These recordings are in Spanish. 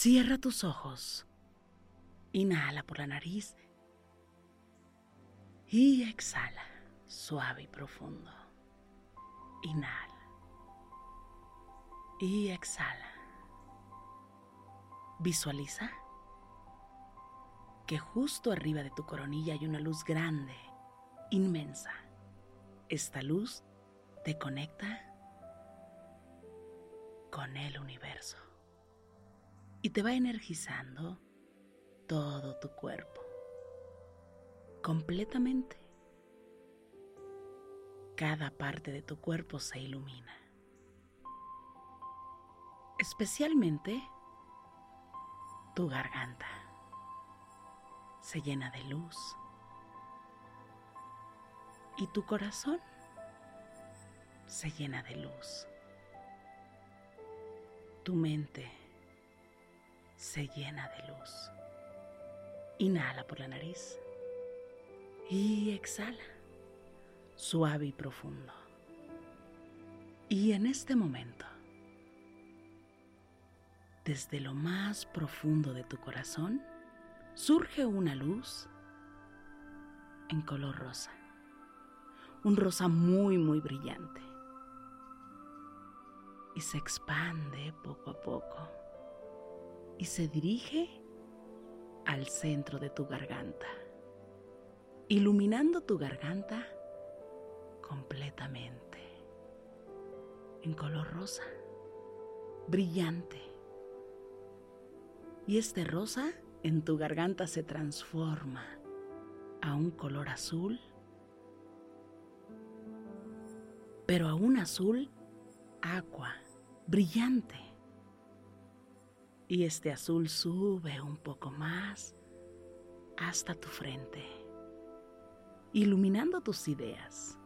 Cierra tus ojos. Inhala por la nariz. Y exhala, suave y profundo. Inhala. Y exhala. Visualiza que justo arriba de tu coronilla hay una luz grande, inmensa. Esta luz te conecta con el universo y te va energizando todo tu cuerpo, completamente. Cada parte de tu cuerpo se ilumina, especialmente tu garganta se llena de luz y tu corazón se llena de luz. Tu mente se llena de luz. Inhala por la nariz y exhala, suave y profundo. Y en este momento, desde lo más profundo de tu corazón, surge una luz en color rosa. Un rosa muy, muy brillante. Y se expande poco a poco y se dirige al centro de tu garganta, iluminando tu garganta completamente, en color rosa, brillante. Y este rosa en tu garganta se transforma a un color azul, pero a un azul agua, brillante y este azul sube un poco más hasta tu frente, iluminando tus ideas.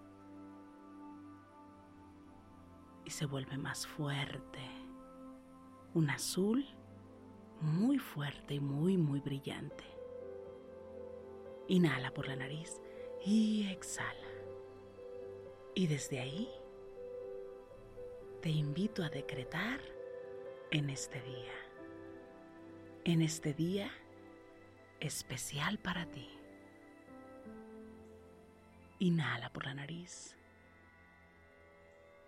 Y se vuelve más fuerte, un azul muy fuerte y muy, muy brillante. Inhala por la nariz y exhala. Y desde ahí te invito a decretar en este día en este día especial para ti. Inhala por la nariz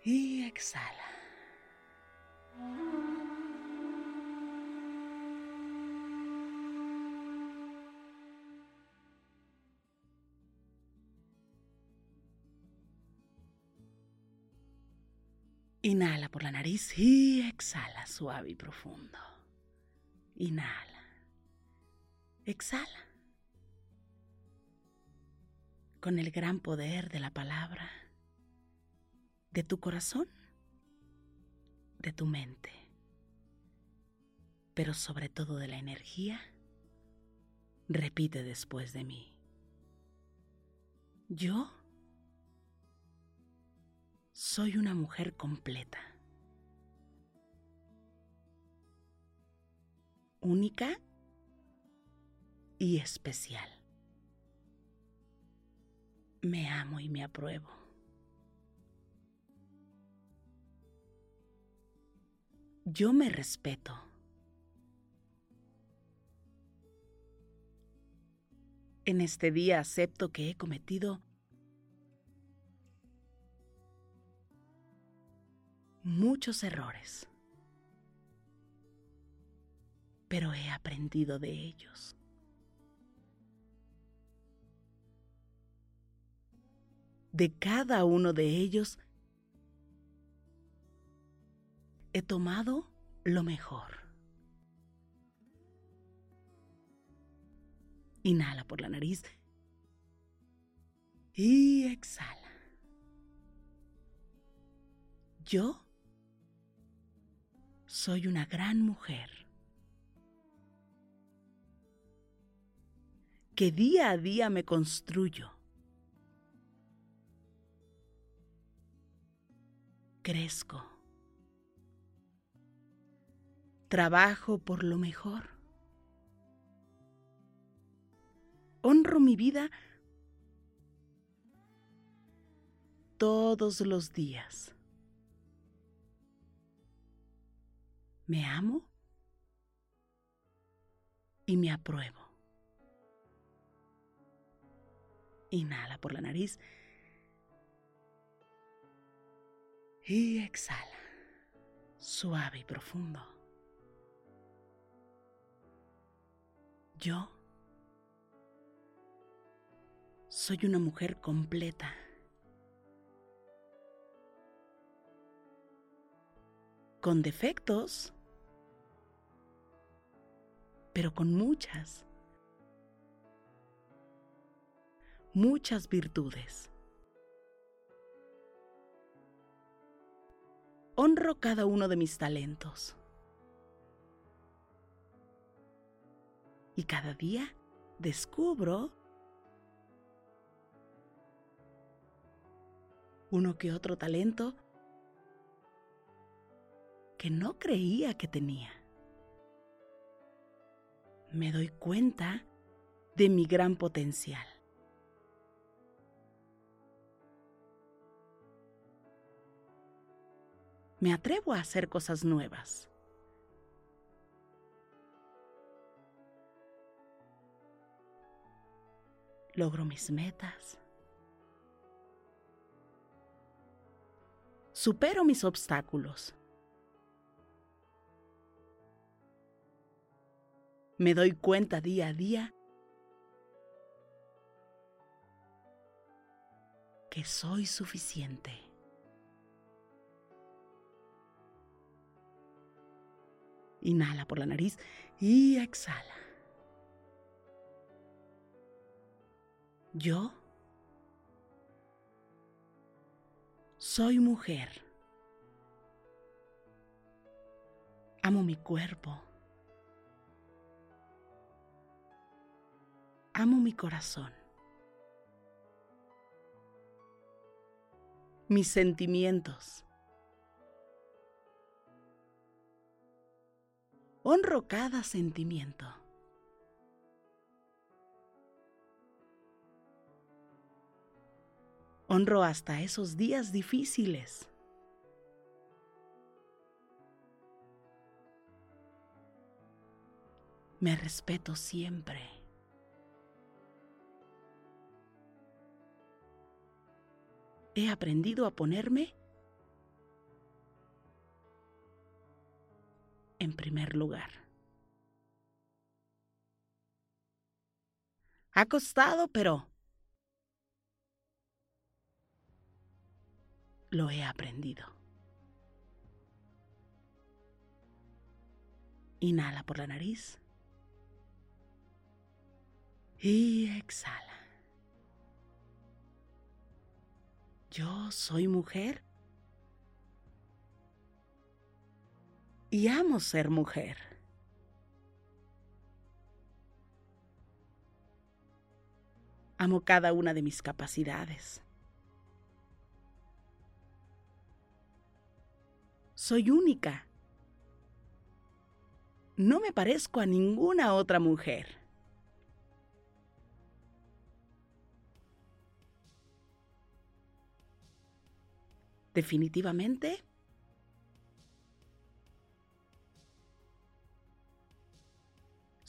y exhala. Inhala por la nariz y exhala suave y profundo. Inhala. Exhala. Con el gran poder de la palabra, de tu corazón, de tu mente, pero sobre todo de la energía, repite después de mí. Yo soy una mujer completa. Única y especial. Me amo y me apruebo. Yo me respeto. En este día acepto que he cometido muchos errores. Pero he aprendido de ellos. De cada uno de ellos he tomado lo mejor. Inhala por la nariz y exhala. Yo soy una gran mujer que día a día me construyo. Crezco. Trabajo por lo mejor. Honro mi vida todos los días. Me amo y me apruebo. Inhala por la nariz y exhala, suave y profundo. Yo soy una mujer completa. Con defectos, pero con muchas, muchas virtudes. Honro cada uno de mis talentos. Y cada día descubro uno que otro talento que no creía que tenía me doy cuenta de mi gran potencial. Me atrevo a hacer cosas nuevas. Logro mis metas. Supero mis obstáculos. me doy cuenta día a día que soy suficiente. Inhala por la nariz y exhala. Yo soy mujer. Amo mi cuerpo. amo mi corazón. Mis sentimientos. Honro cada sentimiento. Honro hasta esos días difíciles. Me respeto siempre. he aprendido a ponerme en primer lugar. Ha costado, pero lo he aprendido. Inhala por la nariz y exhala. Yo soy mujer y amo ser mujer. Amo cada una de mis capacidades. Soy única. No me parezco a ninguna otra mujer. definitivamente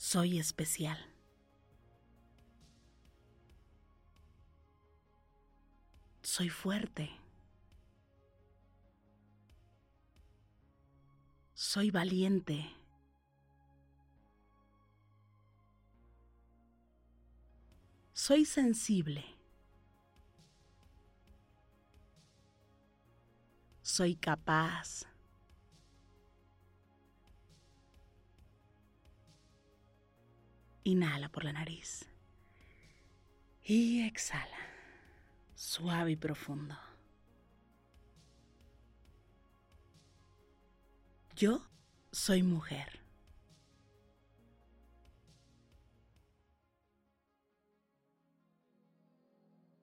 soy especial. Soy fuerte. Soy valiente. Soy sensible. soy capaz. Inhala por la nariz y exhala. suave y profundo. Yo soy mujer.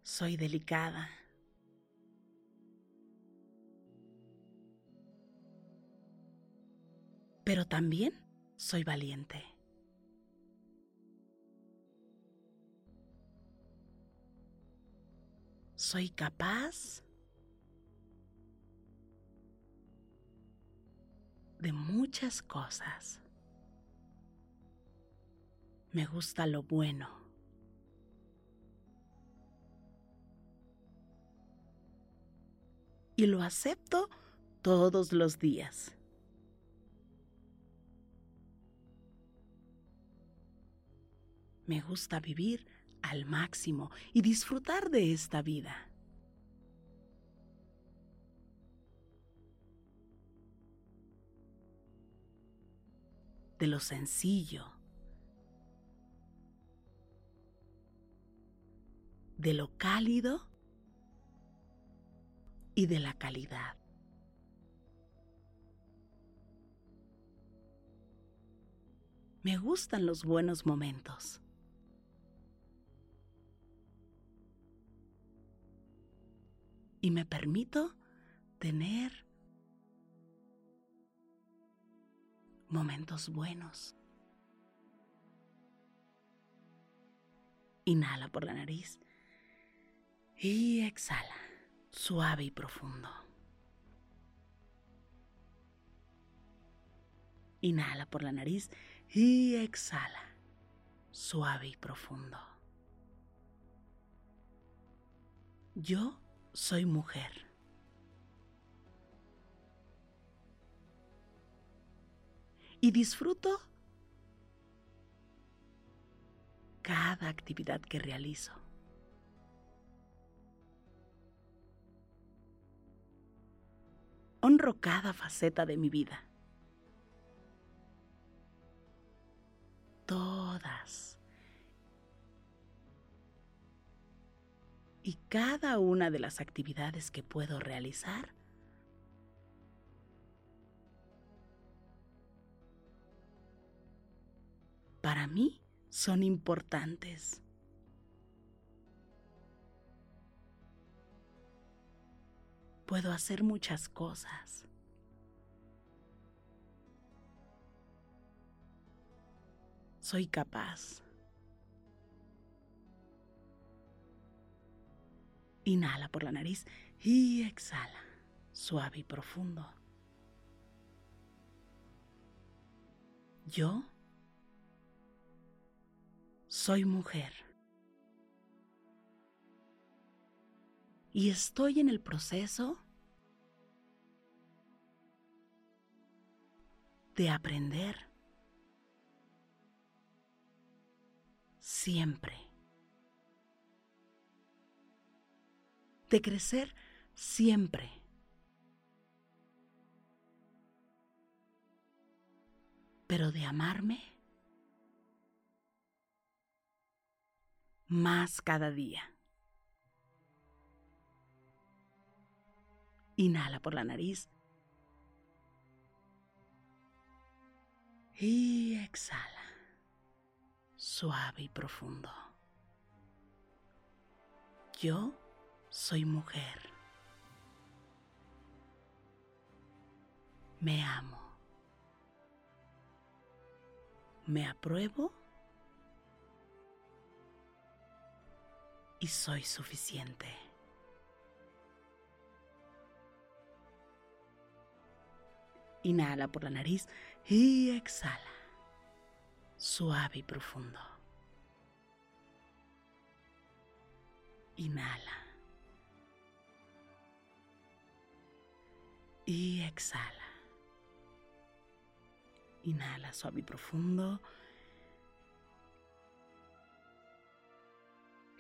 Soy delicada. Pero también soy valiente. Soy capaz de muchas cosas. Me gusta lo bueno. Y lo acepto todos los días. Me gusta vivir al máximo y disfrutar de esta vida. De lo sencillo. De lo cálido y de la calidad. Me gustan los buenos momentos. Y me permito tener momentos buenos. Inhala por la nariz y exhala, suave y profundo. Inhala por la nariz y exhala, suave y profundo. Yo soy mujer. Y disfruto cada actividad que realizo. Honro cada faceta de mi vida. Todas. Y cada una de las actividades que puedo realizar para mí son importantes. Puedo hacer muchas cosas. Soy capaz. Inhala por la nariz y exhala, suave y profundo. Yo soy mujer y estoy en el proceso de aprender siempre. De crecer siempre. Pero de amarme más cada día. Inhala por la nariz. Y exhala. Suave y profundo. Yo soy mujer. Me amo. Me apruebo y soy suficiente. Inhala por la nariz y exhala, suave y profundo. Inhala. Y exhala. Inhala suave y profundo.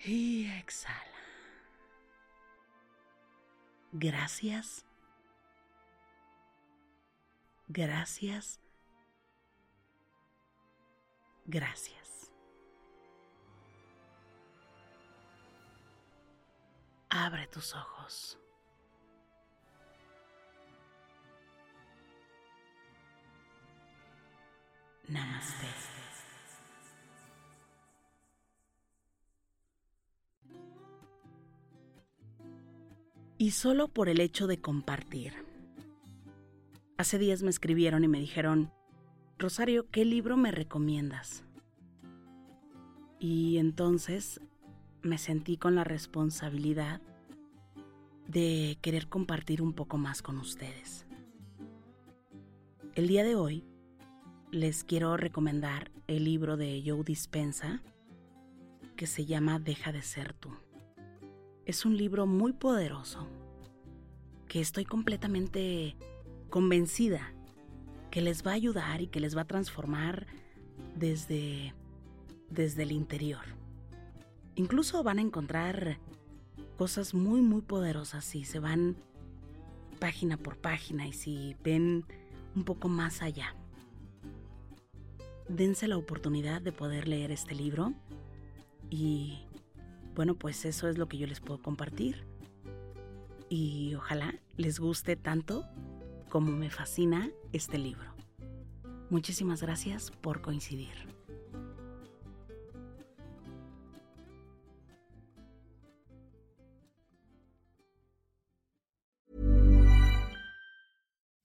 Y exhala. Gracias. Gracias. Gracias. abre tus ojos. Namaste. Y solo por el hecho de compartir. Hace días me escribieron y me dijeron, Rosario, ¿qué libro me recomiendas? Y entonces me sentí con la responsabilidad de querer compartir un poco más con ustedes. El día de hoy les quiero recomendar el libro de Joe Dispensa que se llama Deja de ser tú. Es un libro muy poderoso que estoy completamente convencida que les va a ayudar y que les va a transformar desde, desde el interior. Incluso van a encontrar cosas muy, muy poderosas si se van página por página y si ven un poco más allá dense la oportunidad de poder leer este libro y bueno, pues eso es lo que yo les puedo compartir. Y ojalá les guste tanto como me fascina este libro. Muchísimas gracias por coincidir.